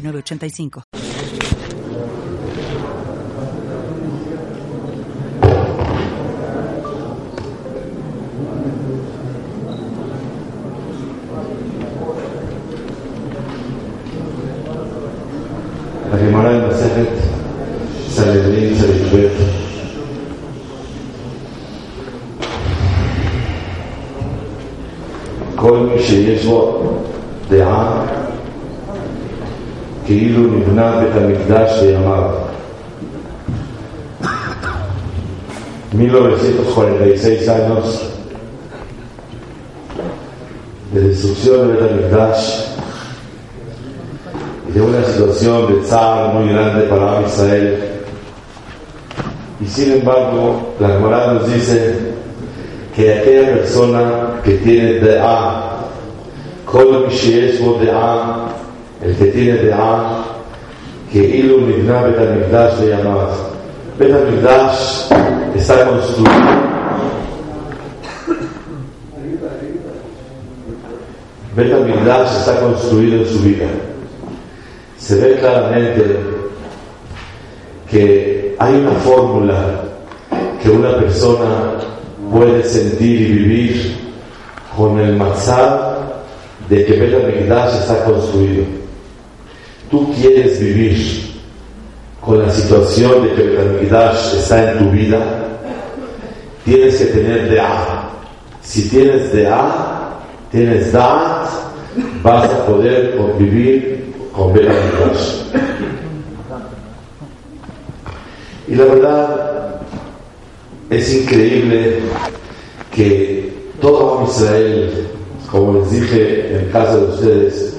985. La Gemara en Masejet Sanedrín Sanedrín כל מי שיש לו דעה כאילו נבנה בית המקדש בימיו. 1946 años de destrucción de Betamigdash y de una situación de zar muy grande para Israel. Y sin embargo, la Gemara nos dice que aquella persona que tiene De'a, Kol Mishiesh De'a, el que tiene De'a, que Ilu Nibna Betamigdash le llamaba. Betamigdash está construido. Betamigdash está construido en su vida. Se ve claramente que hay una fórmula que una persona puede sentir y vivir con el mazal de que Betamigdash está construido. Tú quieres vivir con la situación de que Betamigdash está en tu vida, tienes que tener De'a. Si tienes De'a, tienes Da'at, vas a poder convivir con Betamigdash. Y la verdad, es increíble que todo Israel, como les dije en el caso de ustedes,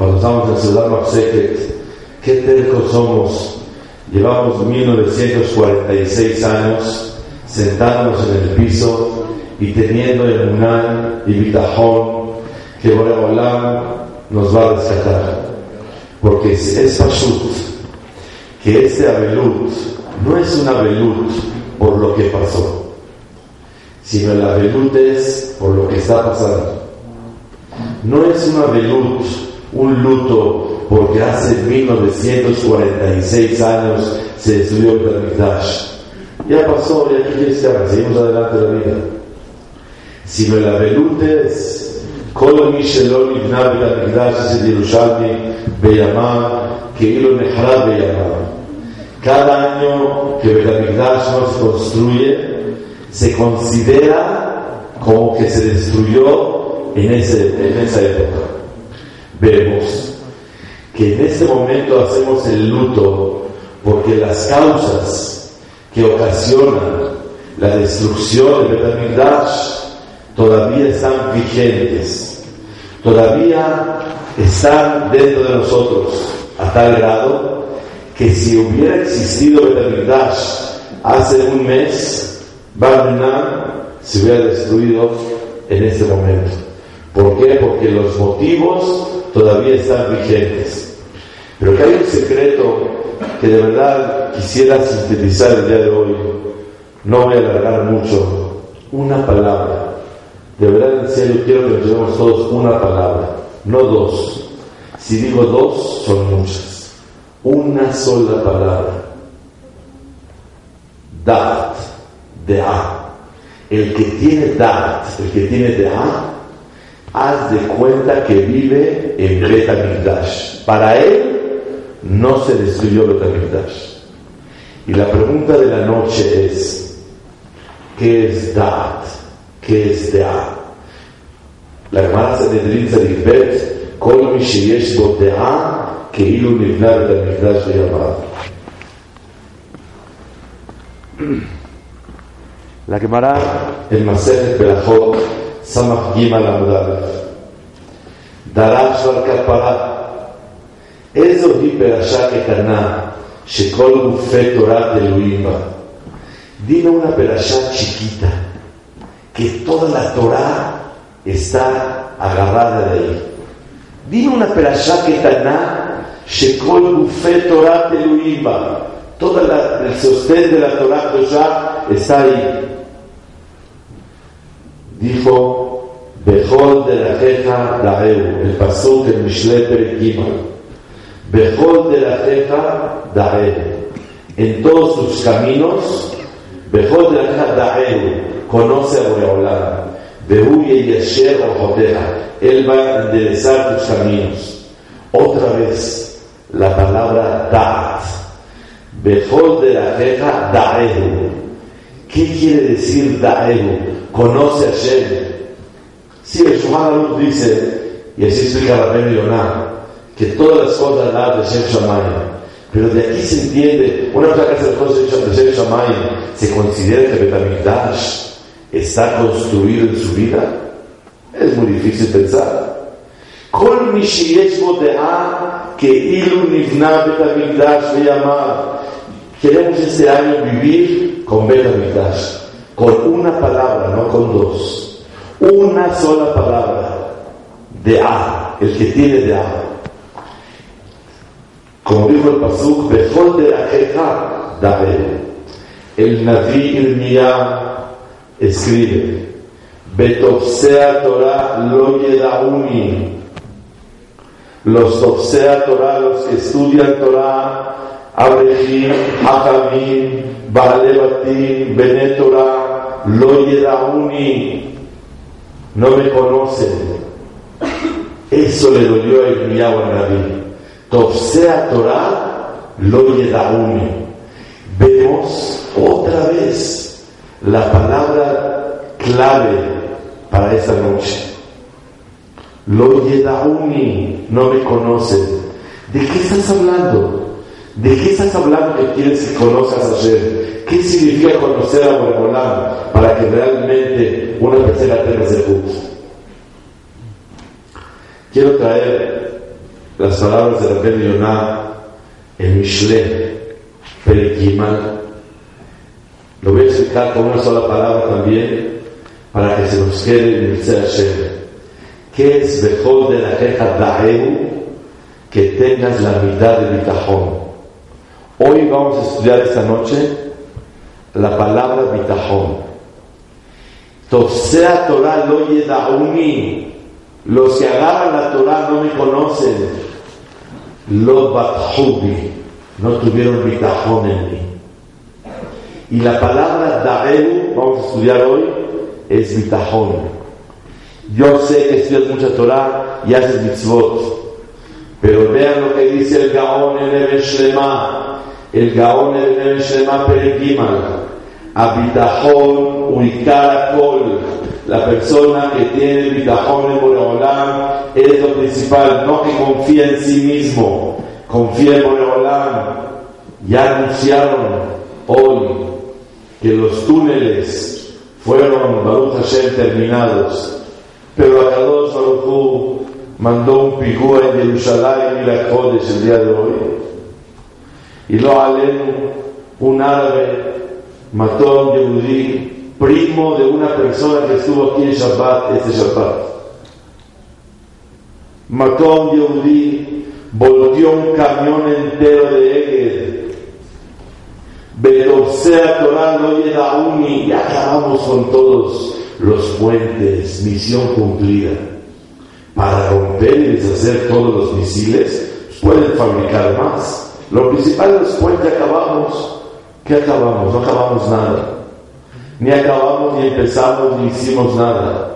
cuando estamos en Ciudad Mapseket, qué tercos somos. Llevamos 1946 años sentándonos en el piso y teniendo el Munan y Bitajón que Boreolam nos va a rescatar. Porque es, es Pashut, que este Abelut no es un Abelut por lo que pasó, sino el Abelut es por lo que está pasando. No es un Abelut, un luto, porque hace 1946 años se destruyó el Betamigdash. Ya pasó, ya que se haga, seguimos adelante la vida. Sino el Abelut es כל מי שלא נבנה בית המקדש אצל ירושלמי בימיו כאילו נחרב בימיו. Cada año que Betamigdash no se construye, se considera como que se destruyó en, ese, en esa época. Vemos que en este momento hacemos el luto porque las causas que ocasionan la destrucción de Betamigdash todavía están vigentes, todavía están dentro de nosotros, a tal grado que si hubiera existido Betamigdash hace un mes, Barminan se hubiera destruido en este momento. ¿Por qué? Porque los motivos todavía están vigentes. Pero que hay un secreto que de verdad quisiera sintetizar el día de hoy. No voy a alargar mucho. Una palabra. De verdad, en serio, quiero que nos llevemos todos una palabra, no dos. Si digo dos, son muchas. Una sola palabra. Dat, de A. El que tiene dat, el que tiene de A, haz de cuenta que vive en Betamigdash. Para él no se destruyó Betamigdash. Y la pregunta de la noche es, ¿qué es Dat? ¿Qué es Dea? La hermana Sanedrin Zarifet, Kol Misheyesh Bo Dea, Keilu Nivna Betamigdash de Yabad. La Gemara, el Maseret Belachot, ס"ג עמוד א' דרש על כפרה Zeohi Perashá Ketana, Shekol Gufet Torah Teluimba. Dime una perashá chiquita, que toda la Torah está agarrada de ahí. Dime una perashá Ketana, Shekol Gufet Torah Teluimba. Todo el sostén de la Torah ya está ahí. Dijo, Bejol de la jeja Daeu, el pasuk en Mishle Perekima. Bejol de la jeja Daeu. En todos sus caminos, Bejol de la jeja Daeu, conoce a Boreolán. Behu y Yesher Ojoteja. Él va a enderezar tus caminos. Otra vez, la palabra Da'at Bejol de la jeja Daehu. ¿Qué quiere decir Daehu? Conoce a Shem. Si el Shuhan dice, y así explica la Yonah, que todas las cosas las de Shem Shamayim. Pero de aquí se entiende, una vez que hace las cosas de Shem Shamayim, se considera que Betamikdash está construido en su vida. Es muy difícil pensar. כל מי שיש בו דעה כאילו נבנה בית המקדש וימיו Queremos este año vivir con Betamigdash, con una palabra, no con dos. Una sola palabra de A, el que tiene de A. Como dijo el Pasuk, mejor de la jeja, David. El Naví Irmiyah escribe, Betofsea Torah lo yedauni. Los Tofsea Torah, los que estudian Torah, Abrejim, Hakavim, Baalebatim, Benetora, Lo Yedauni, no me conocen. Eso le dolió a Irmiyahu a Naví. Tofsea Torah, Lo Yedauni. Vemos otra vez la palabra clave para esta noche. Lo Yedauni, no me conocen. ¿De qué estás hablando? ¿De qué estás hablando que quieres que conozcas a Hashem? ¿Qué significa conocer a Boregolam para que realmente una persona tenga ese punto? Quiero traer las palabras de Rabbi Yonah en Mishle, Perikimal. Lo voy a explicar con una sola palabra también para que se nos quede en el Hashem. ¿Qué es mejor de la queja Daeu? Que tengas la mitad de mi cajón. Hoy vamos a estudiar esta noche la palabra bitajón. Tosea Torah lo yedauni. Los que agarran la Torah no me conocen. Lo bathubi. No tuvieron bitajón en mí. Y la palabra daeu, vamos a estudiar hoy, es bitajón. Yo sé que estudias mucha Torah y haces mitzvot. Pero vean lo que dice el Gaón en el Shlema el Gaón el Shema Perekimal, Abitajón, Uikaracol, la persona que tiene Bitajón en Boreolam es lo principal, no que confía en sí mismo, confía en Boreolam. Ya anunciaron hoy que los túneles fueron, Baruch Hashem, terminados, pero Akadosh Baruch mandó un pigúa en Jerusalén y la Kodesh el día de hoy y lo aleno, un árabe mató a un yehudí, primo de una persona que estuvo aquí en Shabbat, este Shabbat. Mató a un yehudí, volteó un camión entero de Eged. sea Torah lo uni, y acabamos con todos los puentes, misión cumplida. Para romper y deshacer todos los misiles, pueden fabricar más lo principal después que acabamos, ¿qué acabamos? No acabamos nada. Ni acabamos, ni empezamos, ni hicimos nada.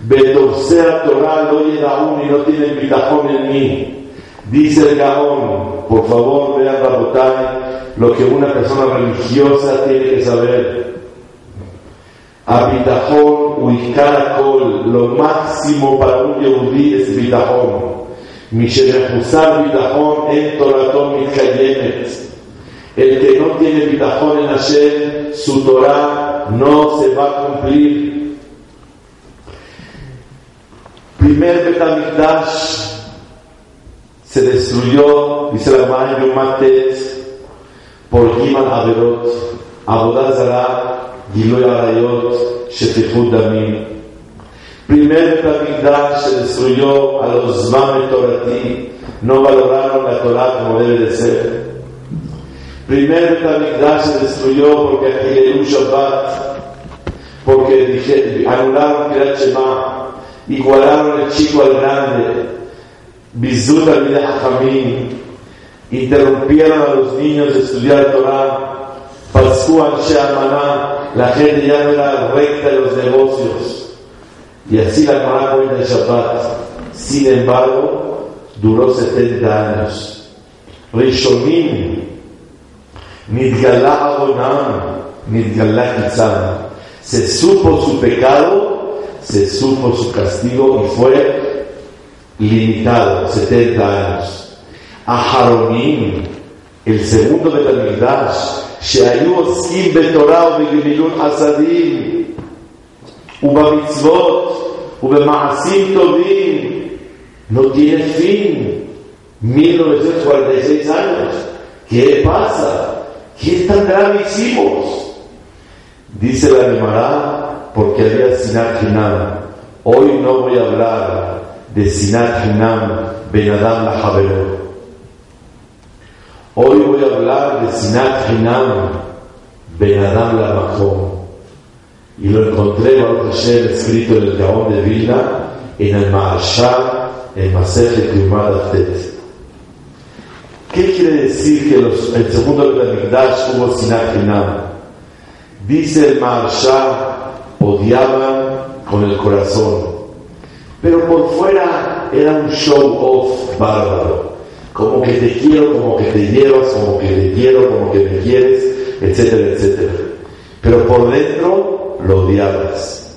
Betorcea Torah lo aún y no tiene bitajón en mí. Dice el Gaón, por favor vean Rabotai lo que una persona religiosa tiene que saber. Abitajón, Uikaracol, lo máximo para un yehudí es bitajón. משנחוסה ביטחון en תורתו מתקיימת. El que no tiene bitajón en Hashem, su Torah no se va a cumplir. Primer Betamikdash se destruyó, dice la Gemara en Mates, por Giman Averot, Abodazara, Giloy Arayot, Shefihud Damim. Primer Betamigdash se destruyó a los Zmame Torati, no valoraron la Torah como debe de ser. Primer se destruyó porque Agilelu Shabbat, porque dije, anularon Kirat Shema, igualaron el chico al grande, Bizut al Hamim, interrumpieron a los niños de estudiar Torah, Pascu al la gente ya no era recta de los negocios. Y así la Torah cuenta el Shabbat. Sin embargo, duró 70 años. Rishonim, Nidgalá Abonam, Nidgalá Kitzam. Se supo su pecado, se supo su castigo y fue limitado, 70 años. Aharonim, el segundo de la Sheayu Oskim Betorah Begililun Asadim. ובמצוות ובמעשים טובים no tiene fin. 1946 años. ¿Qué pasa? ¿Qué tan grave hicimos? Dice la Gemara, porque había Sinat Hinam. Hoy no voy a hablar de Sinat Hinam Ben Adam la Hoy voy a hablar de Sinat Hinam Ben Adam la y lo encontré, Baruch Hashem, escrito en el Gaón de Vilna, en el Maharsha, en Maseje Kumar Aftet. ¿Qué quiere decir que los, el segundo Betamigdash hubo Sinat Dice el Maharsha, odiaban con el corazón, pero por fuera era un show off bárbaro. Como que te quiero, como que te llevas, como que te quiero, como que me quieres, etcétera, etcétera. Pero por dentro lo odiabas.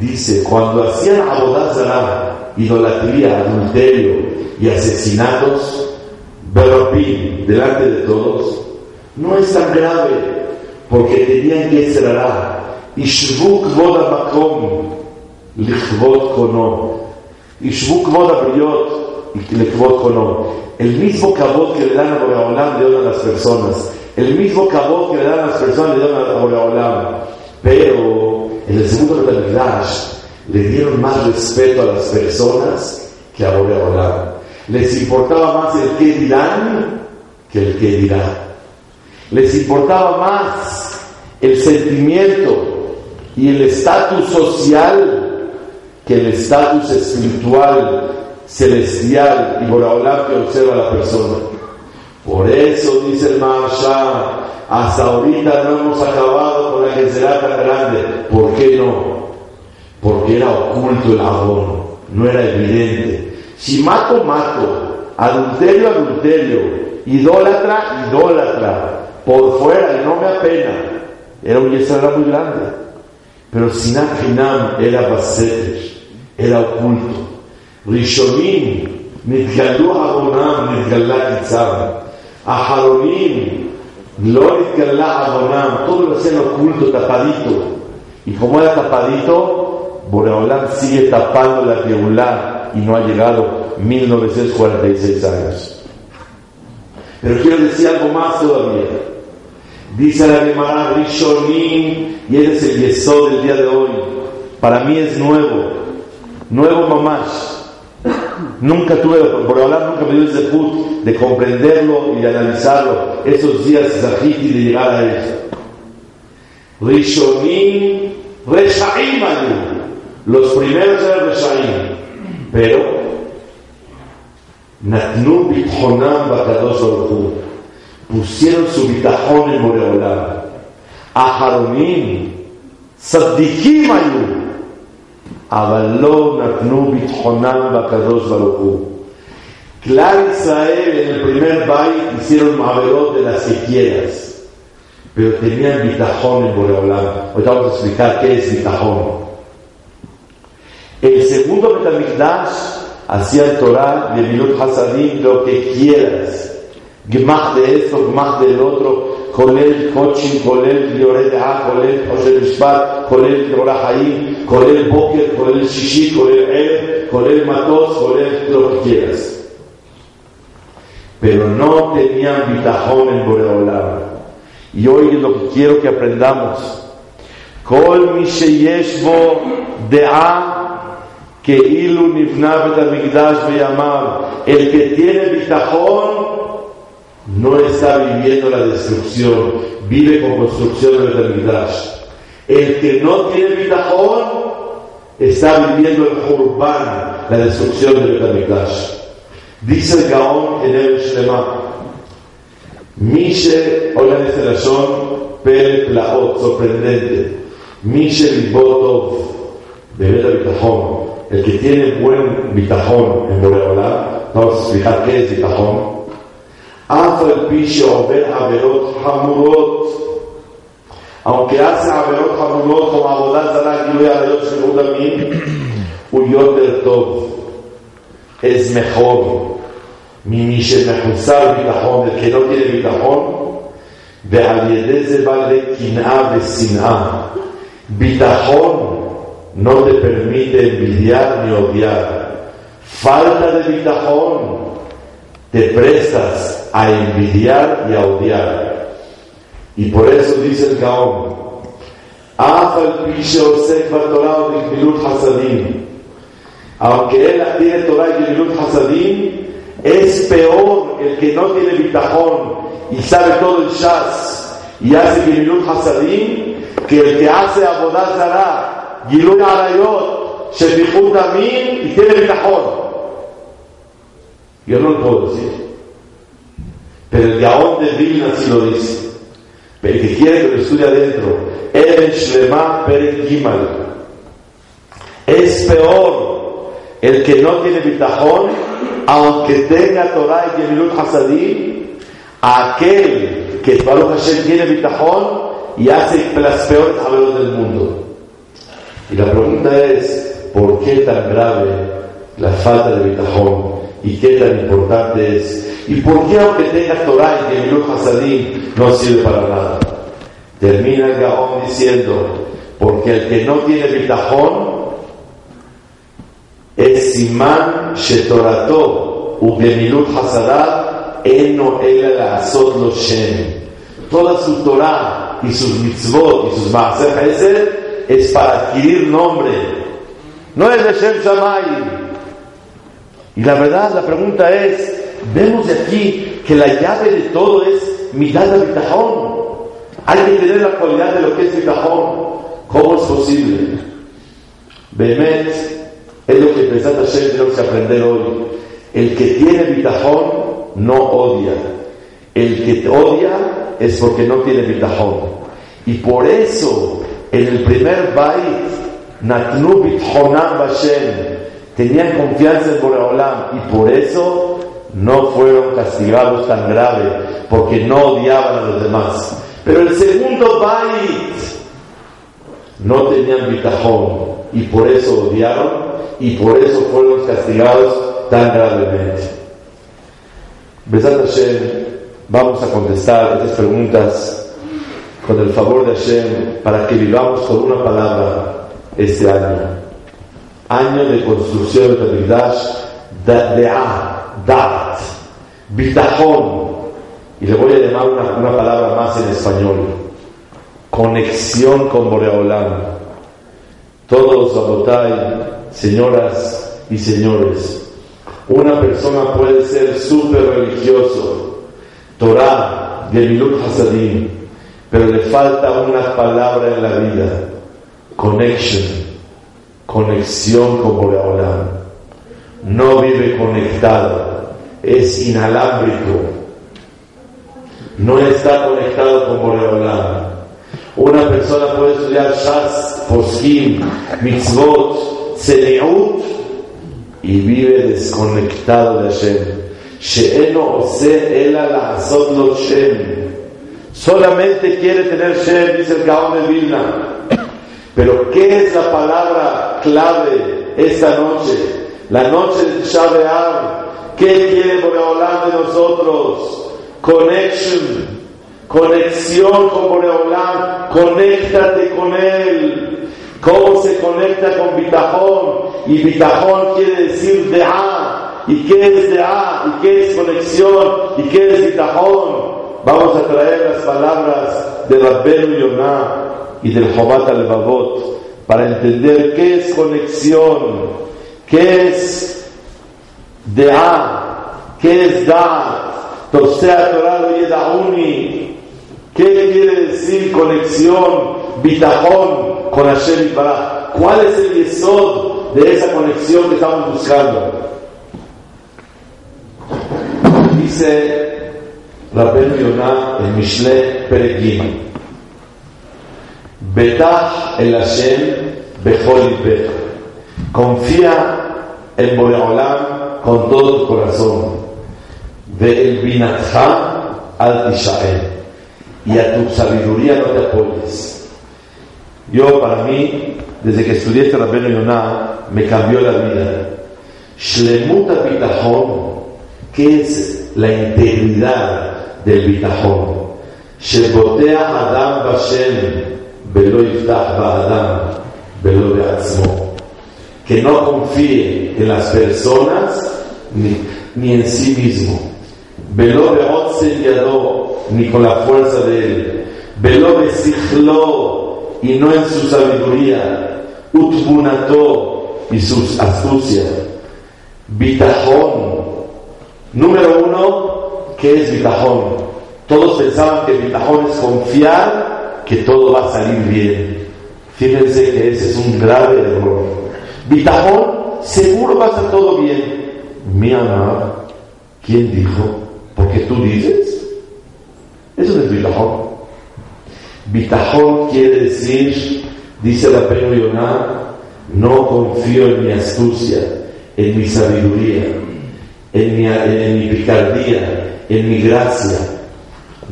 Dice, cuando hacían abodazara, idolatría, adulterio y asesinatos, berrapín, delante de todos, no es tan grave, porque tenían que cerrar. Ishvuk voda makom, lichvot kono. Ishvuk voda briot, lichvot kono. El mismo cabot que le dan a Boreolam le dan a las personas. El mismo cabot que le dan a las personas le dan a Boreolam. Pero en el segundo Betamigdash le dieron más respeto a las personas que a Boreolam. Les importaba más el que dirán que el que dirá. Les importaba más el sentimiento y el estatus social que el estatus espiritual, celestial y Boreolam que observa la persona. Por eso dice el Maharsha, hasta ahorita no hemos acabado con la que será tan grande. ¿Por qué no? Porque era oculto el abono, no era evidente. Si mato, mato, adulterio, adulterio, idólatra, idólatra, por fuera y no me apena. Era un yesara muy grande. Pero Sinat era basetes, era oculto. Rishonim, Mitgalú Abonam, Mitgalá Kitzab a Ajaronim, Gloria que Allah todo lo hacían oculto, tapadito. Y como era tapadito, Boreolam sigue tapando la Teulá y no ha llegado 1946 años. Pero quiero decir algo más todavía. Dice la Gemara Rishonim, y él es el Yesod del día de hoy. Para mí es nuevo, nuevo mamás Nunca tuve, por hablar, nunca me dio ese put de comprenderlo y de analizarlo. Esos días y de llegar a eso. Rishonim, Reshaim Los primeros eran Reshaim. Pero, Natnu Bitjonam Bakadosh Pusieron su bitajón en Moreolam. Aharonim, Saddikim. אבל לא נתנו ביטחונם בקדוש ברוך הוא. Clar Israel en el primer bait hicieron maverot de las que quieras, pero tenían bitajón en Boreolam. Ahorita vamos a explicar qué es bitajón. El segundo Betamikdash hacía el Torah de Minut Hasadim lo que quieras. Gmach de esto, gmach del otro, כולל קודשים, כולל יורד דעה, כולל חושב משפט, כולל אורח חיים, כולל בוקר, כולל שישי, כולל ערב, כולל מטוס, כולל lo que quieras. pero no tenían bitajón en Boreolam. Y hoy es lo que quiero que aprendamos. Kol mi sheyeshbo de'a que ilu nivna betamigdash beyamar. El que tiene bitajón no está viviendo la destrucción, vive con construcción de Betamigdash. El que no tiene bitajón está viviendo el Jurban, la destrucción de Betamigdash. Dice el Gaón en el Shlema, Mishe, oigan este razón, Per Plaot, sorprendente. Mishe Ribotov, de Betamigdash, el que tiene buen bitajón en Boreolá, vamos a explicar qué es bitajón אף על פי שעובר עבירות חמורות, aunque hace עבירות חמורות como עבודה זרה, גילוי עריות שפיכות דמים, הוא יותר טוב, es mejor ממי שמחוסר ביטחון el que no tiene ביטחון, ועל ידי זה בא לקנאה ושנאה. ביטחון no te permite envidiar ni odiar. Falta de bitajón te prestas a envidiar y a odiar. Y por eso dice el Gaón, aunque él tiene Torah y Hasadim, es peor el que no tiene bitajón y sabe todo el Shas y hace Gemilut Hasadim que el que hace Abodat Zara, Arayot, Shefichut Amin y tiene bitajón. Yo no lo puedo decir. Pero el Gaón de Vilna sí lo dice. El que quiere que lo estudie adentro, Eben Shlema Gimal. Es peor el que no tiene bitajón, aunque tenga Torah y Gemilut Hasadim, aquel que Baruch Hashem tiene bitajón y hace las peores aberos del mundo. Y la pregunta es, ¿por qué tan grave la falta de bitajón? Y qué tan importante es. ¿Y por qué aunque tenga Torah y Gemilut Hasadim no sirve para nada? Termina el Gaón diciendo, porque el que no tiene bitajón es Simán Shetorato u Gemilut eno azot lo Shem. Toda su Torah y sus mitzvot y sus maaser es para adquirir nombre. No es de Shem Shamayim. Y la verdad, la pregunta es, vemos de aquí que la llave de todo es mirar al bitajón. Hay que tener la cualidad de lo que es bitajón. ¿Cómo es posible? Behemet es lo que pensaste ayer, tenemos que aprender hoy. El que tiene bitajón no odia. El que odia es porque no tiene bitajón. Y por eso, en el primer bait, Natnu Bithonan Bashem, tenían confianza en Boreolam y por eso no fueron castigados tan grave, porque no odiaban a los demás. Pero el segundo Bait no tenían bitajón y por eso odiaron y por eso fueron castigados tan gravemente. Besat Hashem, vamos a contestar estas preguntas con el favor de Hashem para que vivamos con una palabra este año año de construcción de Mikdash, De'ah, Dat, Bitajón, y le voy a llamar una, palabra más en español, conexión con Boreolam. Todos, Abotay, señoras y señores, una persona puede ser súper religioso, Torah, Gemilut Hasadim, pero le falta una palabra en la vida, connection conexión con Boreolam. No vive conectado, es inalámbrico. No está conectado con Boreolam. Una persona puede estudiar Shas, Poskim, Mitzvot, Seleut y vive desconectado de Hashem. She'eno ose ela la Shem. Solamente quiere tener Shem, dice el Gaón de Vilna. Pero ¿qué es la palabra clave esta noche? La noche de Shabear. ¿Qué quiere Boreolam de nosotros? Connection. Conexión con Boreolam. Conéctate con Él. ¿Cómo se conecta con Bitajón? Y Bitajón quiere decir De'a. ¿Y qué es de A? ¿Y qué es conexión? ¿Y qué es bitajón? Vamos a traer las palabras de Rabbenu Yonah y del Jobat al para entender qué es conexión, qué es de A, qué es Da, Tosea Torah Yedauni, qué quiere decir conexión, bitajón con Hashem y ¿Cuál es el yesod de esa conexión que estamos buscando? Dice Rabben Yonah en Mishle Peregim, Betach el Hashem Bechol Confía en Boreolam con todo tu corazón. Ve el Binatcha al Tishael. Y a tu sabiduría no te apoyes. Yo, para mí, desde que estudié este Rabben Yonah, me cambió la vida. Shlemut Bitachon, que es la integridad del Bitachon. Shebotea Adam Bashem, Velo Yiftach Ba'adam, Velo Be'atzmo. Que no confíe en las personas ni, ni en sí mismo. Velo Be'otze Yado, ni con la fuerza de él. Velo Be'sichlo, y no en su sabiduría. Utbunato, y sus astucias. Bitajón, Número uno, ¿qué es bitajón? Todos pensaban que bitajón es confiar que todo va a salir bien. Fíjense que ese es un grave error. Bitajón, seguro va a estar todo bien. Mi amor, ¿quién dijo? Porque tú dices. Eso no es bitajón. Bitajón quiere decir, dice la Yonah, no confío en mi astucia, en mi sabiduría en mi, picardía, en mi gracia.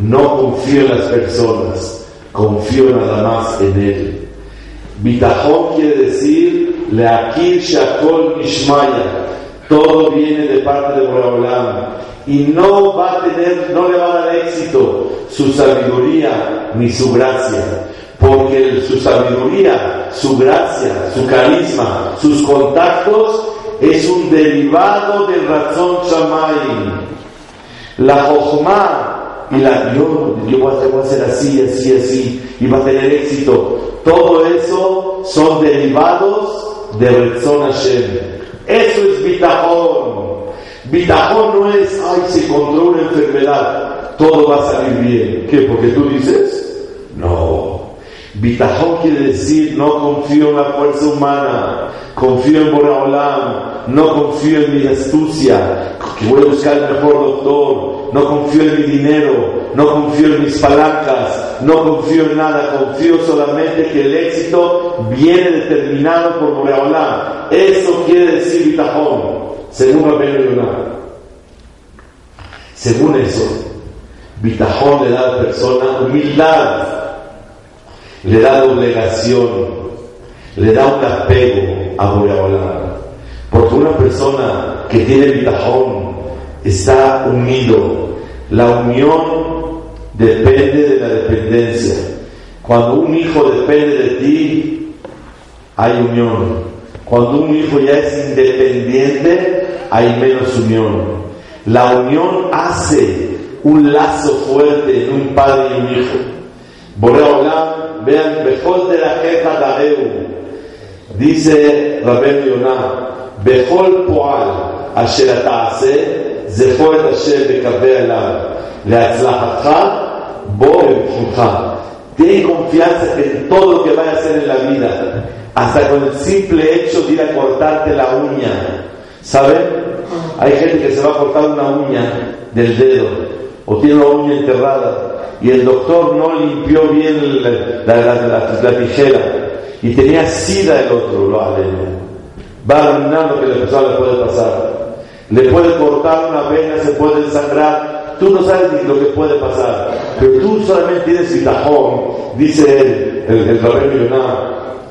No confío en las personas, confío nada más en Él. Bitajón quiere decir Leakir Shakol Mishmaya. Todo viene de parte de Boreolam. Y no va a tener, no le va a dar éxito su sabiduría ni su gracia. Porque su sabiduría, su gracia, su carisma, sus contactos es un derivado del razón Shamayim. La Jochma y la yo, yo voy a, hacer así, así, así, y va a tener éxito. Todo eso son derivados de Rezón Hashem. Eso es bitajón. Bitajón no es, ay, se encontró una enfermedad, todo va a salir bien. ¿Qué? Porque tú dices, no. Bitajón quiere decir, no confío en la fuerza humana, confío en Boraholam, no confío en mi astucia, que voy a buscar el mejor doctor, no confío en mi dinero, no confío en mis palancas, no confío en nada, confío solamente que el éxito viene determinado por Boreolam. Eso quiere decir bitajón, según Rabbeinu Yonah. Según eso, bitajón le da a la persona humildad, le da obligación, le da un apego a Boreolam. Porque una persona que tiene bitajón está unido. La unión depende de la dependencia. Cuando un hijo depende de ti, hay unión. Cuando un hijo ya es independiente, hay menos unión. La unión hace un lazo fuerte en un padre y un hijo. Boreolam, vean, mejor de la jefa Dareu. Dice Rabén Yonah, בכל פועל אשר תעשה, זכור את אשר מקווה אליו להצלחתך, בו ובחונך. Ten confianza en todo lo que vayas a hacer en la vida, hasta con el simple hecho de ir a cortarte la uña. ¿Saben? Hay gente que se va a cortar una uña del dedo o tiene una uña enterrada y el doctor no limpió bien la, la, la, la tijera y tenía sida el otro, lo va lo que la persona le puede pasar. Le puede cortar una vena, se puede sangrar. Tú no sabes ni lo que puede pasar. Pero tú solamente tienes bitajón, dice él, el, el Rabén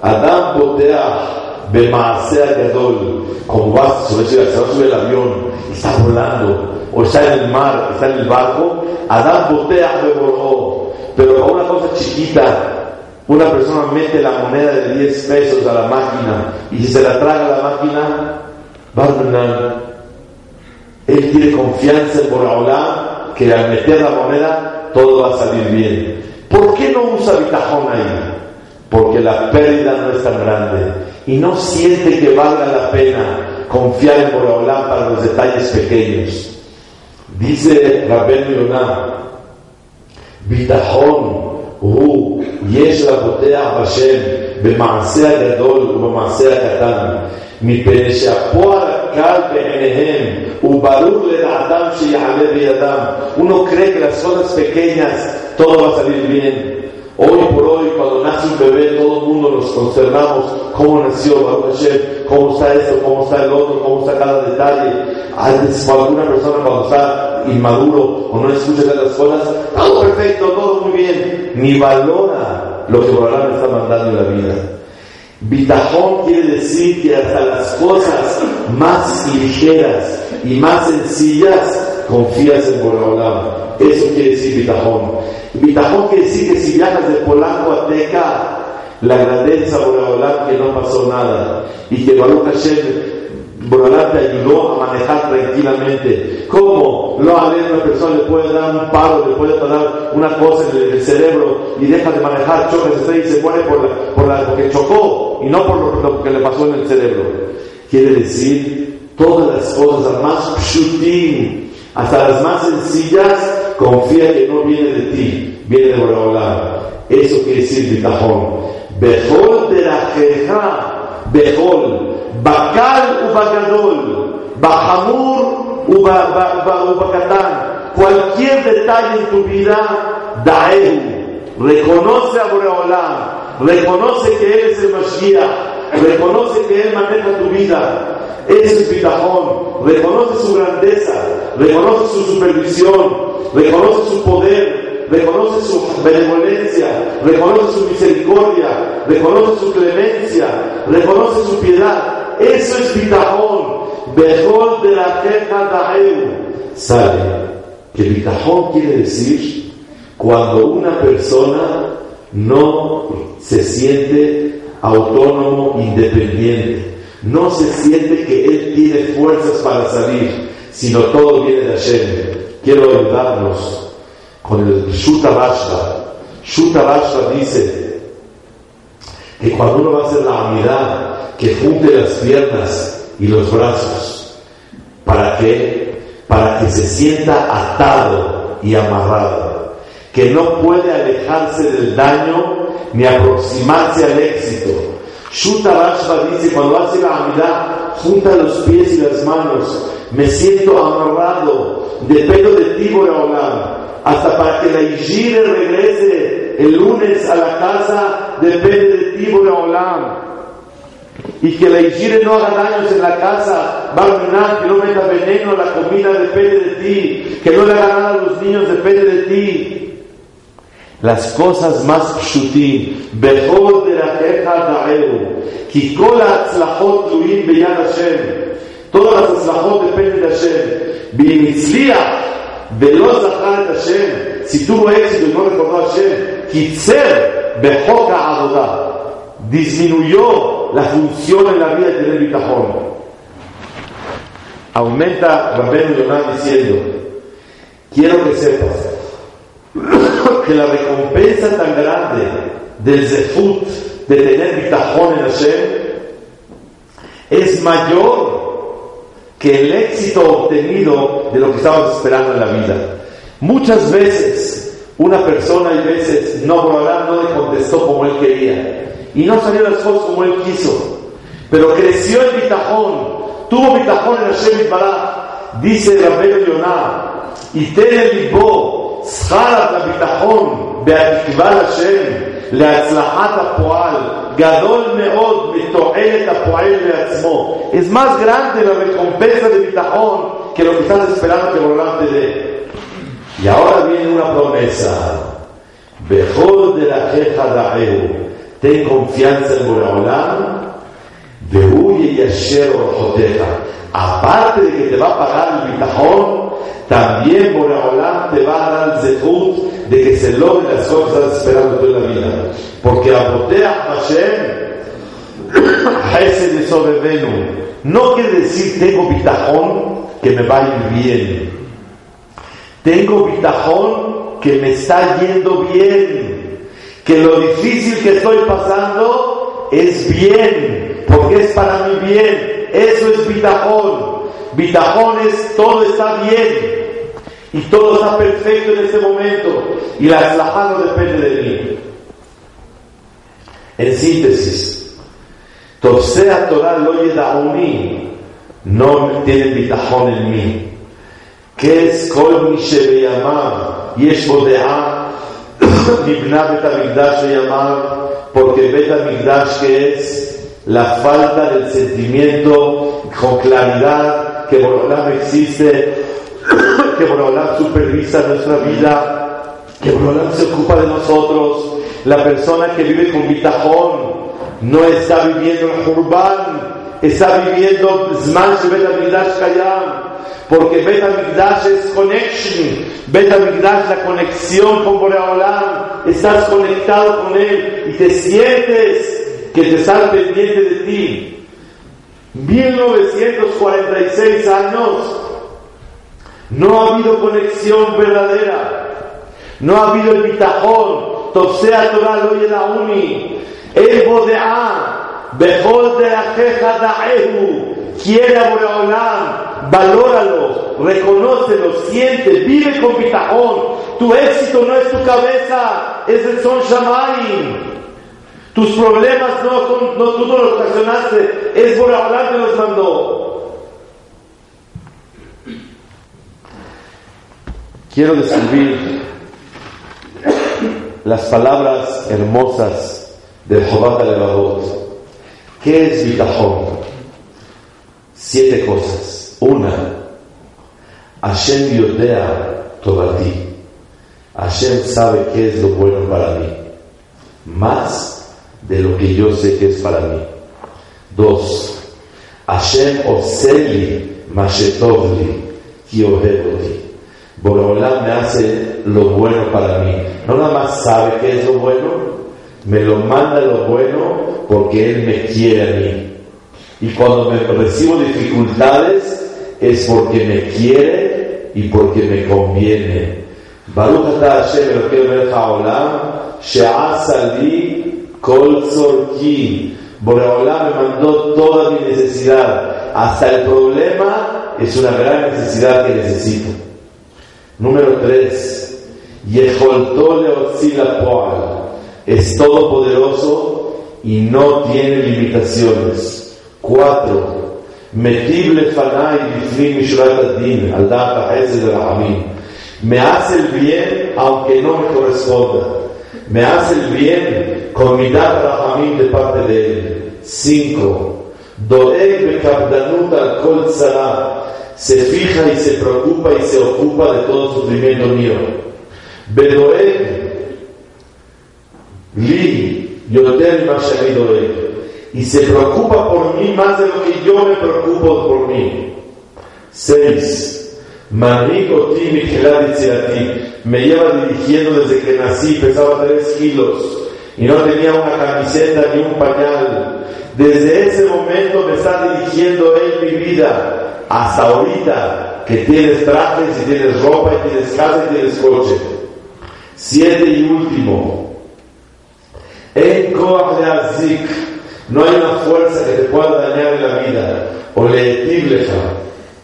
Adam botea bemaasea gadol. Como vas se va a subir el avión, está volando, o está en el mar, está en el barco. Adam botea beboró. Pero con una cosa chiquita, una persona mete la moneda de 10 pesos a la máquina y si se la traga la máquina, va a Él tiene confianza en Boraholam que al meter la moneda todo va a salir bien. ¿Por qué no usa bitajón ahí? Porque la pérdida no es tan grande y no siente que valga la pena confiar en Boraholam para los detalles pequeños. Dice Rabben Yonah, bitajón הוא, יש לבוטח בשם במעשה הגדול ובמעשה הקטן, מפני שהפועל הקל בעיניהם וברור לדעתם שיעלה בידם. Uno cree que las cosas pequeñas todo va a salir bien. Hoy por hoy, cuando nace un bebé, todo el mundo nos consternamos cómo nació, Baruch Hashem, cómo está esto, cómo está el otro, cómo está cada detalle. Antes, alguna persona cuando está inmaduro o no escucha las cosas, todo perfecto, todo muy bien, ni valora lo que Borolán está mandando en la vida. Bitajón quiere decir que hasta las cosas más ligeras y más sencillas confías en Borolán. Eso quiere decir bitajón. Bitajón quiere decir que si viajas de Polanco a Teca, la grandeza Borolán que no pasó nada y que Baruch Hashem te ayudó a manejar tranquilamente. ¿Cómo? No a ver, una persona le puede dar un paro, le puede dar una cosa en el, cerebro y deja de manejar, choca, y se muere por la, por la, porque chocó y no por lo, que le pasó en el cerebro. Quiere decir, todas las cosas, más pshutim, hasta las más sencillas, confía que no viene de ti, viene de Borolán. Eso quiere decir bitajón. Bejol de la jeja, bejol. Bacal ubacadol, Bahamur ubacatán. Cualquier detalle en tu vida, daehu. Reconoce a Boreolam, reconoce que Él es el Mashiach, reconoce que Él maneja tu vida. Es bitajón, reconoce su grandeza, reconoce su supervisión, reconoce su poder, reconoce su benevolencia, reconoce su misericordia, reconoce su clemencia, reconoce su piedad. Eso es bitajón. Mejor de la queja de Sabe que bitajón quiere decir cuando una persona no se siente autónomo, independiente, no se siente que él tiene fuerzas para salir, sino todo viene de Hashem. Quiero ayudarnos con el Shuta Bashra. Shuta dice que cuando uno va a hacer la unidad que junte las piernas y los brazos. ¿Para qué? Para que se sienta atado y amarrado. Que no puede alejarse del daño ni aproximarse al éxito. Shuta dice, cuando hace la amidad, junta los pies y las manos. Me siento amarrado. Dependo de ti, Boreolam. Hasta para que la Ijire regrese el lunes a la casa, depende de ti, Boreolam y que la higiene no haga daños en la casa, va a que no meta veneno a la comida, depende de ti, que no le haga nada a los niños, depende de ti Las cosas más pshutim, mejor de la queja da'eu, kikola atzlachot tluim beyad Hashem, todas las atzlachot dependen de Hashem, bimitzliach, ולא זכר את השם, si tuvo éxito y no recordó a Hashem, קיצר בחוק העבודה disminuyó la función en la vida de tener bitajón. Aumenta Rabben Yonah diciendo, quiero que sepas que la recompensa tan grande del zefut de tener bitajón en Hashem es mayor que el éxito obtenido de lo que estabas esperando en la vida. Muchas veces una persona y veces no, no le contestó como él quería y no salió las cosas como él quiso. Pero creció el bitajón, tuvo bitajón en Hashem Bará, dice Rabbeinu Yonah, y libo, שכר הביטחון בהתקבל השם להצלחת הפועל גדול מאוד מתועלת הפועל לעצמו. Es más grande la recompensa de bitajón que lo que estás esperando que Borolán te dé. Y ahora viene una promesa. Bejol de la jeja da'eu ten confianza en Boreolam, de huye y joteja. Aparte de que te va a pagar el bitajón, también Boreolam te va a dar el zehut de que se logren las cosas esperando toda la vida. Porque Abotea Hashem, ese de sobrevenu, no quiere decir tengo bitajón que me va a ir bien. Tengo bitajón que me está yendo bien. Que lo difícil que estoy pasando es bien, porque es para mi bien. Eso es bitajón. Bitajón es todo está bien. Y todo está perfecto en este momento. Y la eslajá no depende de mí. En síntesis, Tosea Torah lo uni no tiene bitajón en mí. Que es kol mi shebeyamam, yesh bodea, nibna betamigdash llamar porque betamigdash que es la falta del sentimiento con claridad que Borolam existe, que Borolam supervisa nuestra vida, que Borolam se ocupa de nosotros. La persona que vive con bitajón no está viviendo el Jurban, está viviendo Zman Bet Amigdash Kayam, porque Bet Amigdash es connection, Bet Amigdash la conexión con Boreolam, estás conectado con él y te sientes que te está pendiente de ti. 1946 años, no ha habido conexión verdadera, no ha habido el bitajón, Topsea Torah la uni, el bodeá, Bejol de Ajeja Daehu, quiere a valóralo, reconócelo, siente, vive con bitajón. Tu éxito no es tu cabeza, es el son Shamayim. Tus problemas no son, no, tú no los ocasionaste, es Boreolam que los mandó. Quiero describir las palabras hermosas del Jobat Levadot ¿Qué es bitajón? Siete cosas. Una, Hashem yodea ti. Hashem sabe qué es lo bueno para mí. Más de lo que yo sé que es para mí. Dos, Hashem oseli mashetovli ki Borolam me hace lo bueno para mí. No nada más sabe qué es lo bueno, me lo manda lo bueno porque Él me quiere a mí. Y cuando me recibo dificultades es porque me quiere y porque me conviene. Baruch ata Hashem Elokeinu melech haolam she'asa li kol tzorki. Boreolam me mandó toda mi necesidad. Hasta el problema es una gran necesidad que necesito. Número 3. Yecholto leotzi la poal. Es todopoderoso y no tiene limitaciones. Cuatro, Metible fanai bifnim mishrat din al de rahamim. Me hace el bien aunque no me corresponda. Me hace el bien con mi dat rahamim de parte de él. Cinco, Doeg bekabdanut al kol Se fija y se preocupa y se ocupa de todo sufrimiento mío. Li y se preocupa por mí más de lo que yo me preocupo por mí. 6. Manico ti me lleva dirigiendo desde que nací, pesaba 3 kilos y no tenía una camiseta ni un pañal. Desde ese momento me está dirigiendo Él mi vida hasta ahorita que tienes trajes y tienes ropa y tienes casa y tienes coche. Siete y último, en Azik, no hay una fuerza que te pueda dañar en la vida. O leetibleja,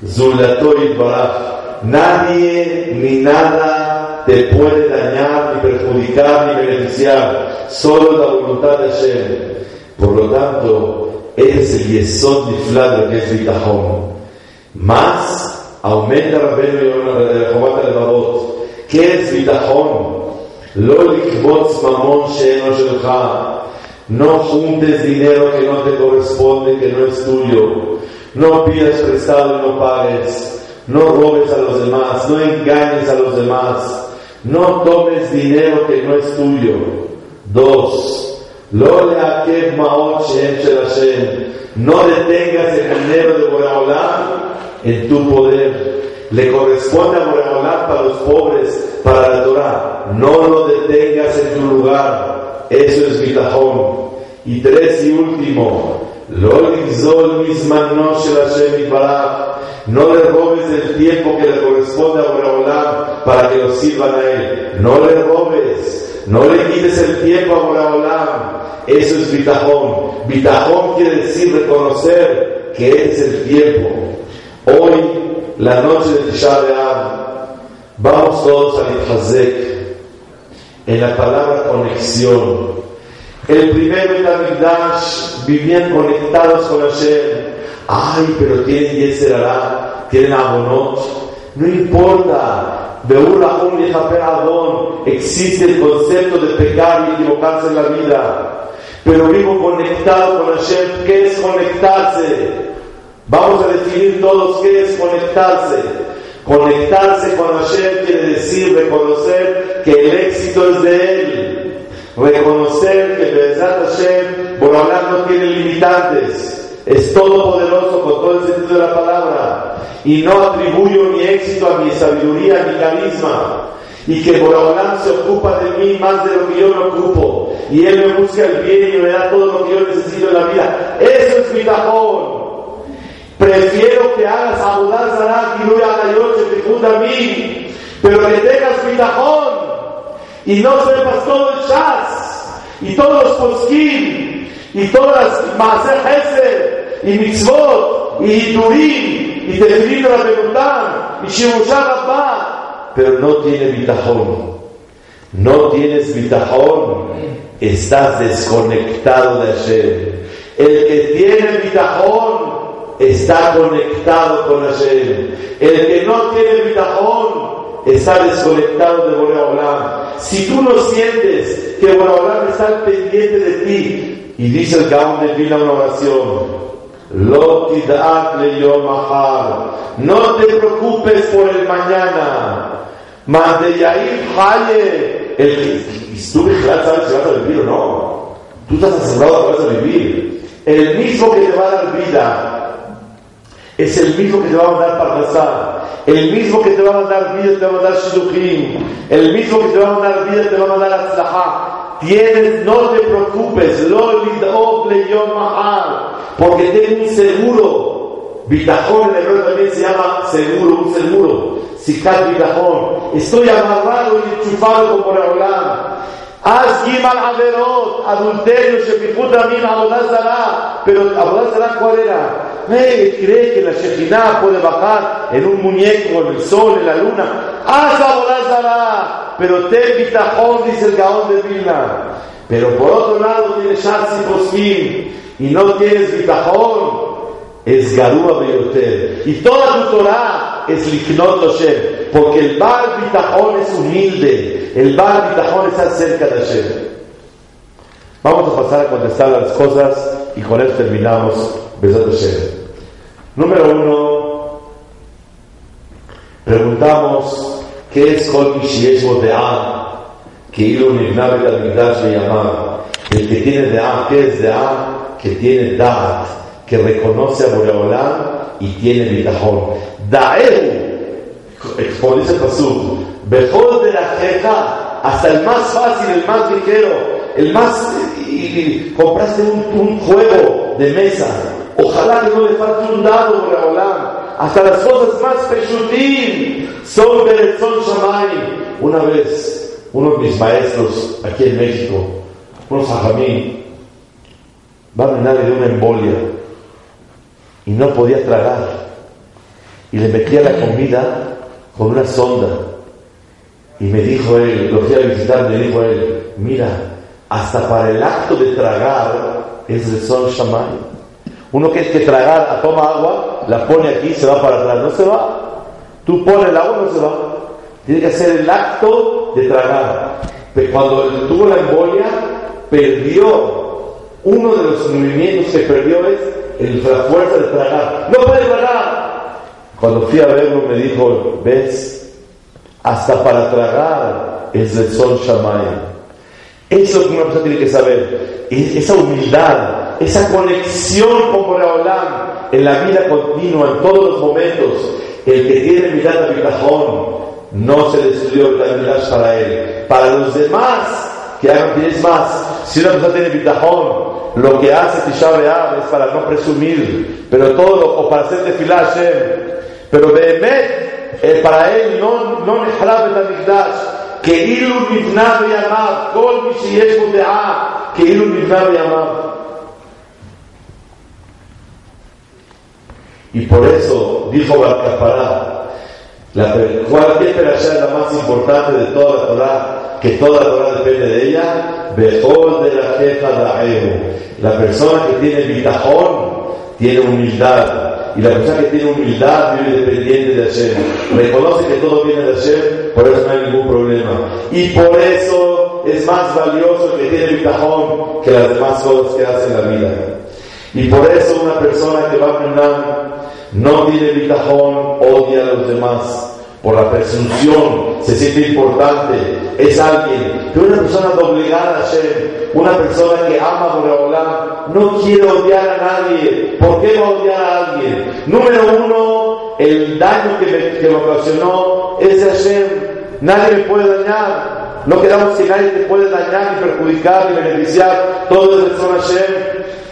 Zulatoy Baraj. Nadie ni nada te puede dañar, ni perjudicar, ni beneficiar. Solo la voluntad de Hashem. Por lo tanto, es el yesod diflado que es Bitajón. Más aumenta la pena de Jehová de ¿Qué es Bitajón? No juntes dinero que no te corresponde, que no es tuyo. No pidas prestado y no pagues. No robes a los demás. No engañes a los demás. No tomes dinero que no es tuyo. Dos. No detengas el dinero de Boraholam en tu poder. Le corresponde a Boraholam para los pobres, para la Torah. No lo detengas en tu lugar. Eso es bitajón. Y tres y último, lo misman no no le robes el tiempo que le corresponde a Boraholam para que lo sirvan a él. No le robes, no le quites el tiempo a Boraholam. Eso es bitajón. Bitajón quiere decir reconocer que es el tiempo. Hoy, la noche de Tisha vamos todos a Nifazek en la palabra conexión. El primero en la vivían conectados con Hashem. Ay, pero tienen Yeserará, tienen Abonot. No importa. De un existe el concepto de pecar y equivocarse en la vida. Pero vivo conectado con Hashem. ¿Qué es conectarse? Vamos a definir todos qué es conectarse. Conectarse con Hashem quiere decir reconocer que el éxito es de Él. Reconocer que Bezat Hashem, por hablar, no tiene limitantes. Es todopoderoso con todo el sentido de la palabra. Y no atribuyo mi éxito a mi sabiduría, a mi carisma. Y que Boraholam se ocupa de mí más de lo que yo me ocupo. Y Él me busca el bien y me da todo lo que yo necesito en la vida. Eso es mi tajón. Prefiero que hagas abudar Sarat y no haga yo se a mí, pero que tengas bitajón y no sepas todo el chas y todos los poskim y todas las maaser y mitzvot y turim y tefilim la Benutam y shimushah pero no tiene bitajón. No tienes bitajón, estás desconectado de Hashem. El que tiene bitajón está conectado con Hashem. El que no tiene bitajón está desconectado de Boreolam. Si tú no sientes que Boreolam está pendiente de ti, y dice el Gaón de Vila una oración, no te preocupes por el mañana. Yair Haye, el que tú sabes si vas a vivir o no. Tú estás asegurado que vas a vivir. El mismo que te va a dar vida, es el mismo que te va a mandar Parnasá, el mismo que te va a mandar vida, te va a mandar Shidujim, el mismo que te va a mandar vida, te va a mandar Atzlahá. Tienes, no te preocupes, lo yom mahal, porque tienes un seguro. Bitajón en hebreo también se llama seguro, un seguro. Sikat bitajón. Estoy amarrado y enchufado como Raulán. Haz Gimal Averot, adulterio, Shepichut Amin, Abodazara. Pero Abodazara, ¿cuál era? Nadie cree que la Shekinah puede bajar en un muñeco, en el sol, en la luna. Haz Abodazara. Pero ten bitajón, dice el Gaón de Vilna. Pero por otro lado tienes Shatz y Poskim y no tienes bitajón. Es Garúa Beyoter. Y toda tu Torah es Liknot Hashem. Porque el Bar Bitajón es humilde. El Bar Bitajón está cerca de Hashem. Vamos a pasar a contestar las cosas y con esto terminamos. Besat Hashem. Número uno, preguntamos qué es Kol Mishiesh Boteah, que Ilu Nivnavet Al me llamaba. El que tiene Deah, ¿qué es Deah? Que tiene Da'at, que reconoce a Boreolam y tiene Bitajón. Da'ehu, como dice Pasuk, mejor de la jeja, hasta el más fácil, el más ligero, el más. Y, compraste un, juego de mesa, ojalá que no le falte un dado, Boreolam. Hasta las cosas más pechutín son son Shamay. Una vez, uno de mis maestros aquí en México, unos mí va a venir de una embolia y no podía tragar. Y le metía la comida con una sonda. Y me dijo él, lo fui a visitar, me dijo él, mira, hasta para el acto de tragar es el son shamay. Uno que es que tragar, toma agua, la pone aquí, se va para atrás, no se va. Tú pones el agua, no se va. Tiene que hacer el acto de tragar. Pero cuando tuvo la embolia, perdió uno de los movimientos que perdió es la fuerza de tragar. No puede tragar. Cuando fui a verlo me dijo, ves, hasta para tragar es el sol Shamay. Eso es lo que una persona tiene que saber. Esa humildad, esa conexión con Boreolam en la vida continua, en todos los momentos. El que tiene mirada de bitajón no se destruyó la mirada para él. Para los demás, que hagan tienes más. Si una persona tiene bitajón, lo que hace Tisha es para no presumir, pero todo, o para hacer de Hashem, Pero Behemet, eh, para él no, no נחרב את המקדש, כאילו נבנה בימיו, כל מי שיש בו דעה, כאילו נבנה בימיו. Y por eso dijo Barcapará, la, cualquier perashá es la más importante de toda la Torah, Que toda la Torah depende de ella, Bejol de la jefa de La persona que tiene bitajón tiene humildad. Y la persona que tiene humildad vive dependiente de Hashem. Reconoce que todo viene de Hashem, por eso no hay ningún problema. Y por eso es más valioso que tiene bitajón que las demás cosas que hace en la vida. Y por eso una persona que va a no tiene bitajón, odia a los demás. Por la presunción, se siente importante, es alguien. Pero una persona doblegada a Hashem, una persona que ama a Boreolam, no quiere odiar a nadie. ¿Por qué no odiar a alguien? Número uno, el daño que me, que me ocasionó es de Hashem. Nadie me puede dañar. No quedamos que nadie te puede dañar, ni perjudicar, ni beneficiar. Todo es de Hashem.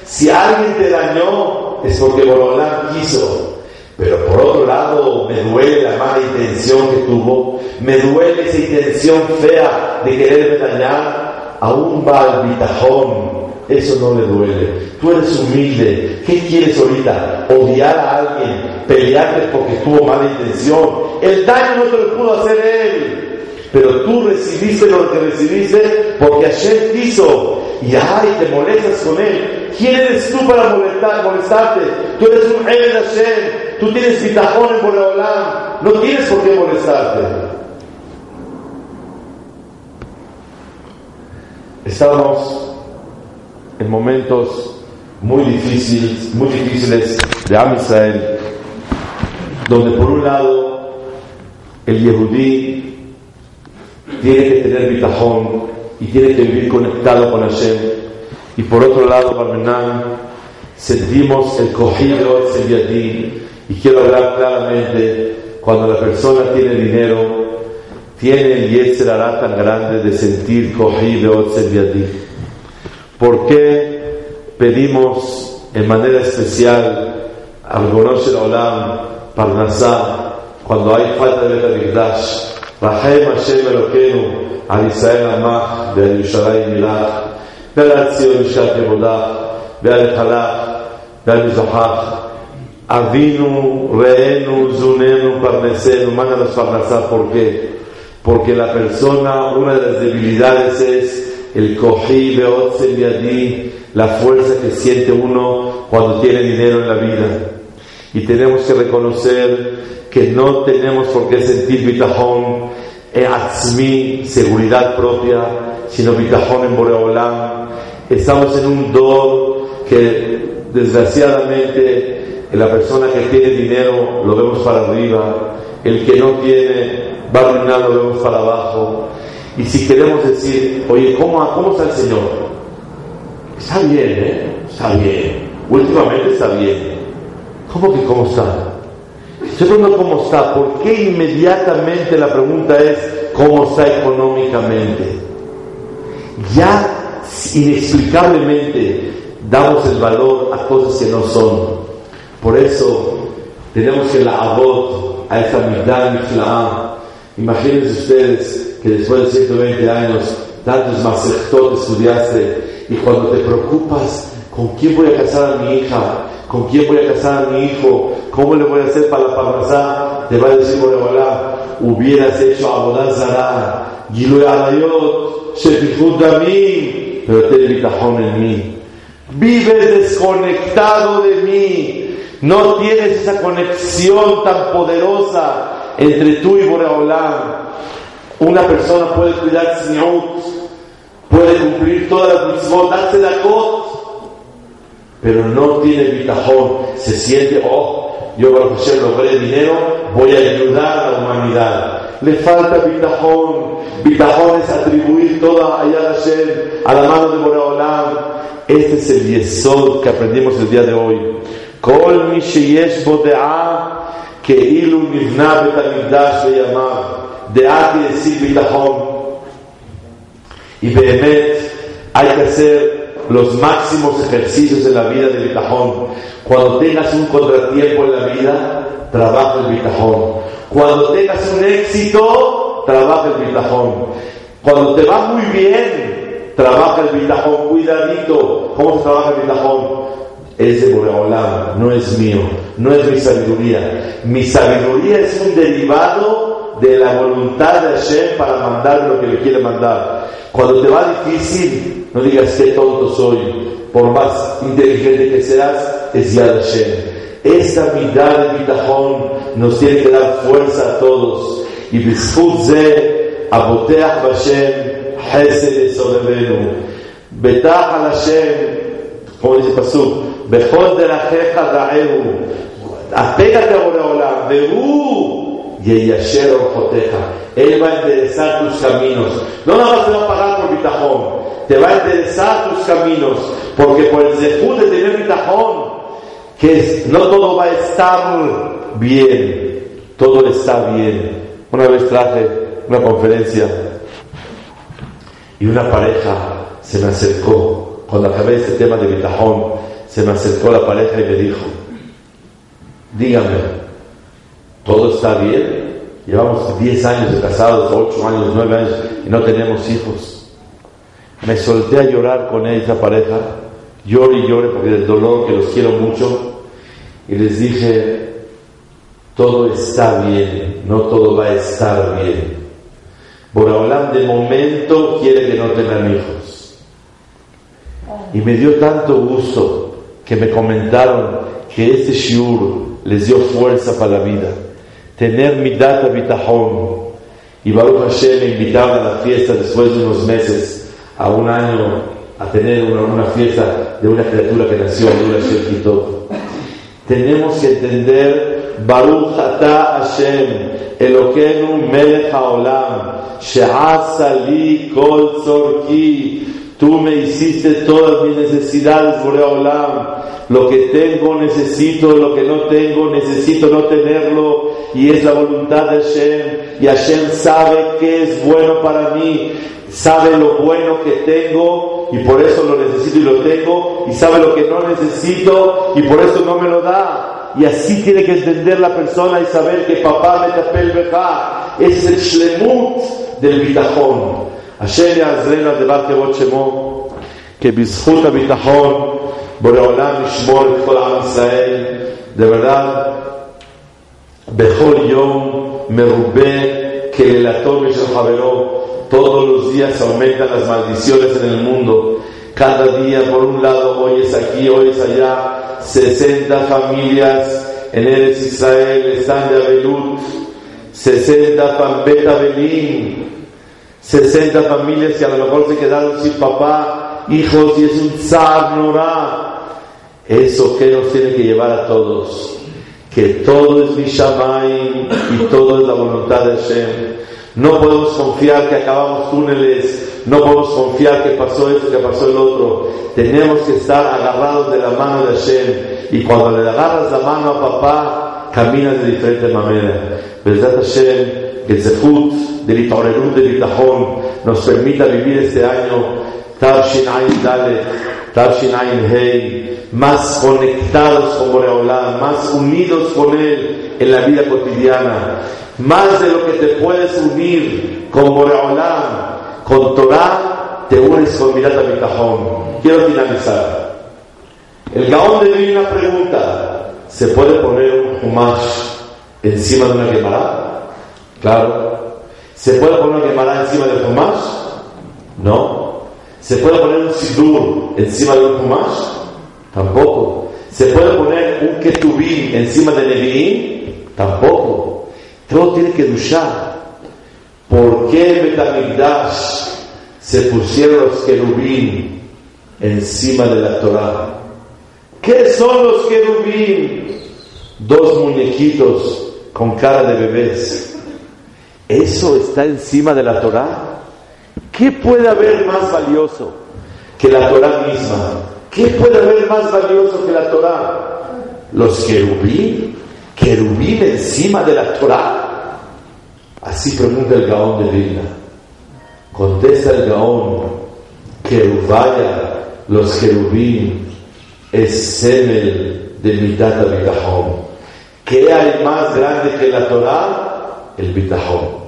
Si alguien te dañó, es porque Boreolam quiso. Pero por otro lado, me duele la mala intención que tuvo, me duele esa intención fea de quererme dañar, aún va al bitajón, eso no le duele. Tú eres humilde, ¿qué quieres ahorita? ¿Odiar a alguien? ¿Pelearte porque tuvo mala intención? El daño no te lo pudo hacer él, pero tú recibiste lo que recibiste porque ayer quiso y ay, te molestas con él. ¿Quién eres tú para molestar, molestarte? Tú eres un de Hashem tú tienes bitajón en Boreolam, no tienes por qué molestarte. Estamos en momentos muy difíciles, muy difíciles de Am Israel, donde por un lado el Yehudí tiene que tener bitajón y tiene que vivir conectado con Hashem, y por otro lado, Barmenán, sentimos el cogido, el y quiero hablar claramente, cuando la persona tiene dinero, tiene el Yetzer hará tan grande de sentir cogido ti. ¿Por qué pedimos en manera especial al Gorosh Olam, Parnasá, cuando hay falta de Betamigdash? Rahem Hashem Elokeinu, al Israel Amach, de Yerushalayim Milach, ועל ציון משקת עבודה, ועל חלק, ועל מזוחך, Avinu, Reenu, Zunenu, Parnesenu, mándanos Parnasá, ¿por qué? Porque la persona, una de las debilidades es el Kohi Yadi, la fuerza que siente uno cuando tiene dinero en la vida. Y tenemos que reconocer que no tenemos por qué sentir bitajón, atzmi, seguridad propia, sino bitajón en Boreolam. Estamos en un do que desgraciadamente la persona que tiene dinero lo vemos para arriba, el que no tiene va a lo vemos para abajo. Y si queremos decir, oye, ¿cómo, cómo está el Señor? Está bien, ¿eh? Está bien. Últimamente está bien. ¿Cómo que cómo está? Yo cómo está. ¿Por qué inmediatamente la pregunta es cómo está económicamente? Ya inexplicablemente damos el valor a cosas que no son. Por eso tenemos que la abot a esta mitad miflaá. Imagínense ustedes que después de 120 años, tantos masechtot estudiaste y cuando te preocupas, ¿con quién voy a casar a mi hija? ¿Con quién voy a casar a mi hijo? ¿Cómo le voy a hacer para la? Te va a decir Borebalá, hubieras hecho abodazara, gilu arayot, shefichut mí, pero ten bitajón en mí. Vives desconectado de mí no tienes esa conexión tan poderosa entre tú y Boreolam. Una persona puede cuidar Siniut, puede cumplir todas las mitzvot, darse la cot, pero no tiene bitajón. Se siente, oh, yo Baruch logré dinero, voy a ayudar a la humanidad. Le falta bitajón. Bitajón es atribuir toda Ayad Hashem a la mano de Boreolam. Este es el yesod que aprendimos el día de hoy. כל מי שיש בו דעה כאילו נבנה בית המקדש בימיו, דעה כיסיל ביטחון. Y באמת, hay que hacer los máximos ejercicios en la vida de bitajón. Cuando tengas un contratiempo en la vida, trabaja el bitajón. Cuando tengas un éxito, trabaja el bitajón. Cuando te va muy bien, trabaja el bitajón. Cuidadito, ¿cómo se trabaja el bitajón? Es de Boreolam, no es mío, no es mi sabiduría. Mi sabiduría es un derivado de la voluntad de Hashem para mandar lo que le quiere mandar. Cuando te va difícil, no digas qué tonto soy, por más inteligente que seas, es ya de Hashem. Esta mitad de bitajón nos tiene que dar fuerza a todos. Y Bizhut Aboteach Hashem, Hesed Sobebenu. Betach al Hashem, como dice Pasuk, Bejol de la Jeja. Apégate a Boreolam, Behu. Él va a enderezar tus caminos. No nada más te va a pagar por bitajón, te va a enderezar tus caminos, porque por el zehut de tener bitajón, que no todo va a estar bien, todo está bien. Una vez traje una conferencia y una pareja se me acercó, cuando acabé este tema de bitajón, se me acercó la pareja y me dijo, dígame, ¿todo está bien? Llevamos 10 años de casados, 8 años, 9 años y no tenemos hijos. Me solté a llorar con esa pareja, lloré y lloré porque del dolor que los quiero mucho y les dije, todo está bien, no todo va a estar bien. Boraholam de momento quiere que no tengan hijos. Y me dio tanto gusto que me comentaron que este shiur les dio fuerza para la vida. Tener mi data bitajón. Y Baruch Hashem me invitaba a la fiesta después de unos meses, a un año, a tener una, una fiesta de una criatura que nació, de una Shekito. Tenemos que entender Baruch Ata Hashem, Elokeinu Melech Haolam, She'asa kol tzorki, Tú me hiciste todas mis necesidades, Boreolam. Lo que tengo necesito, lo que no tengo necesito no tenerlo. Y es la voluntad de Hashem. Y Hashem sabe que es bueno para mí. Sabe lo bueno que tengo y por eso lo necesito y lo tengo. Y sabe lo que no necesito y por eso no me lo da. Y así tiene que entender la persona y saber que papá me beja. Ese es el shlemut del bitajón. השם יעזרנו על דבר כבוד שמו, כי בזכות הביטחון בורא ישמור את כל עם ישראל, de verdad, בכל יום מרובה קללתו משל חברו, todos los días aumentan las maldiciones en el mundo, cada día por un lado hoy es aquí, hoy es allá, 60 familias en Eres Israel están de Abelut, 60 Pambeta Belín, 60 familias que a lo mejor se quedaron sin papá, hijos, y es un zar Eso que nos tiene que llevar a todos, que todo es Mishamay y todo es la voluntad de Hashem. No podemos confiar que acabamos túneles, no podemos confiar que pasó esto, que pasó el otro. Tenemos que estar agarrados de la mano de Hashem. Y cuando le agarras la mano a papá, caminas de diferente manera. ¿Verdad Hashem? Que Zefut del Itorerut del Bitajón nos permita vivir este año Tarshin Ain Dale, Tarshin Hei, más conectados con Boreolam, más unidos con Él en la vida cotidiana, más de lo que te puedes unir con Boreolam, con Torah, te unes con Mirata Bitajón. Quiero finalizar. El Gaón de una pregunta. ¿Se puede poner un Humash encima de una quemarada? Claro. ¿Se puede poner una quemará encima del Humash? No. ¿Se puede poner un sidur encima de un Humash? Tampoco. ¿Se puede poner un ketubín encima de Nevi'im? Tampoco. Todo tiene que duchar. ¿Por qué en Betamigdash se pusieron los querubín encima de la Torah? ¿Qué son los querubín? Dos muñequitos con cara de bebés. ¿Eso está encima de la Torah? ¿Qué puede haber más valioso que la Torah misma? ¿Qué puede haber más valioso que la Torah? Los querubín, querubín encima de la Torah. Así pregunta el Gaón de Vilna. Contesta el Gaón, querubaya, los querubín, es semel de mitad de ¿Qué hay más grande que la Torah? El bitajón.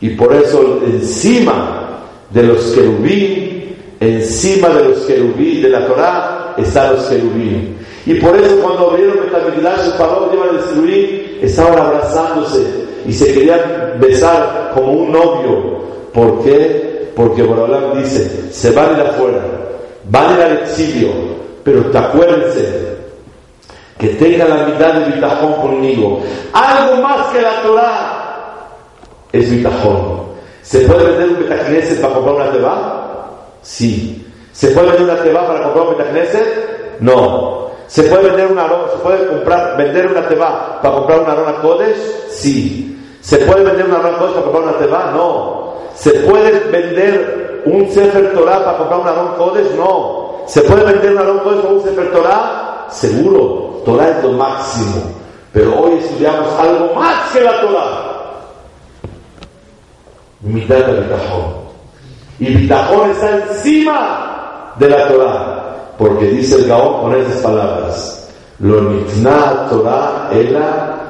Y por eso encima de los querubín, encima de los querubín de la Torah, están los querubín. Y por eso cuando abrieron Betamigdash, el paró iban a destruir, estaban abrazándose y se querían besar como un novio. ¿Por qué? Porque Borolam dice, se van ir afuera, van a ir al exilio, pero te acuérdense que tengan la mitad de bitajón conmigo. Algo más que la Torah es bitajón. ¿Se puede vender un betacneset para comprar una teba? Sí. ¿Se puede vender una teba para comprar un betacneset? No. ¿Se puede vender una ¿Se puede comprar, vender una teba para comprar una arona Kodesh? Sí. ¿Se puede vender una arona Kodesh para comprar una teba? No. ¿Se puede vender un Sefer Torah para comprar una arona Kodesh? No. ¿Se puede vender una arona Kodesh para un Sefer Torah? Seguro. Torah es lo máximo. Pero hoy estudiamos algo más que la Torah Mitad del Bitajón. Y Bitajón está encima de la Torah. Porque dice el Gaón con esas palabras. Lo nitna Torah ela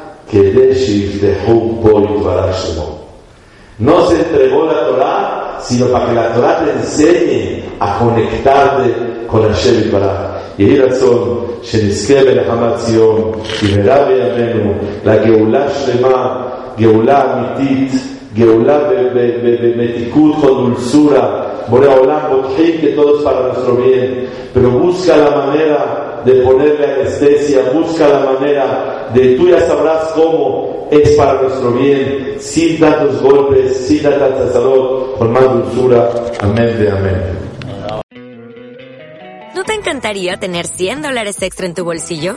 no se entregó la Torah, sino para que la Torah te enseñe a conectarte con Hashem y para. יהי רצון שנזכה בנחמת ציון, במהרה בימינו, לגאולה שלמה, גאולה אמיתית, Geulah Betikut con dulzura. Borea Olam, que todo es para nuestro bien, pero busca la manera de ponerle anestesia, busca la manera de tú ya sabrás cómo es para nuestro bien, sin dar tus golpes, sin dar tanta salud, con más dulzura. Amén de amén. ¿No te encantaría tener 100 dólares extra en tu bolsillo?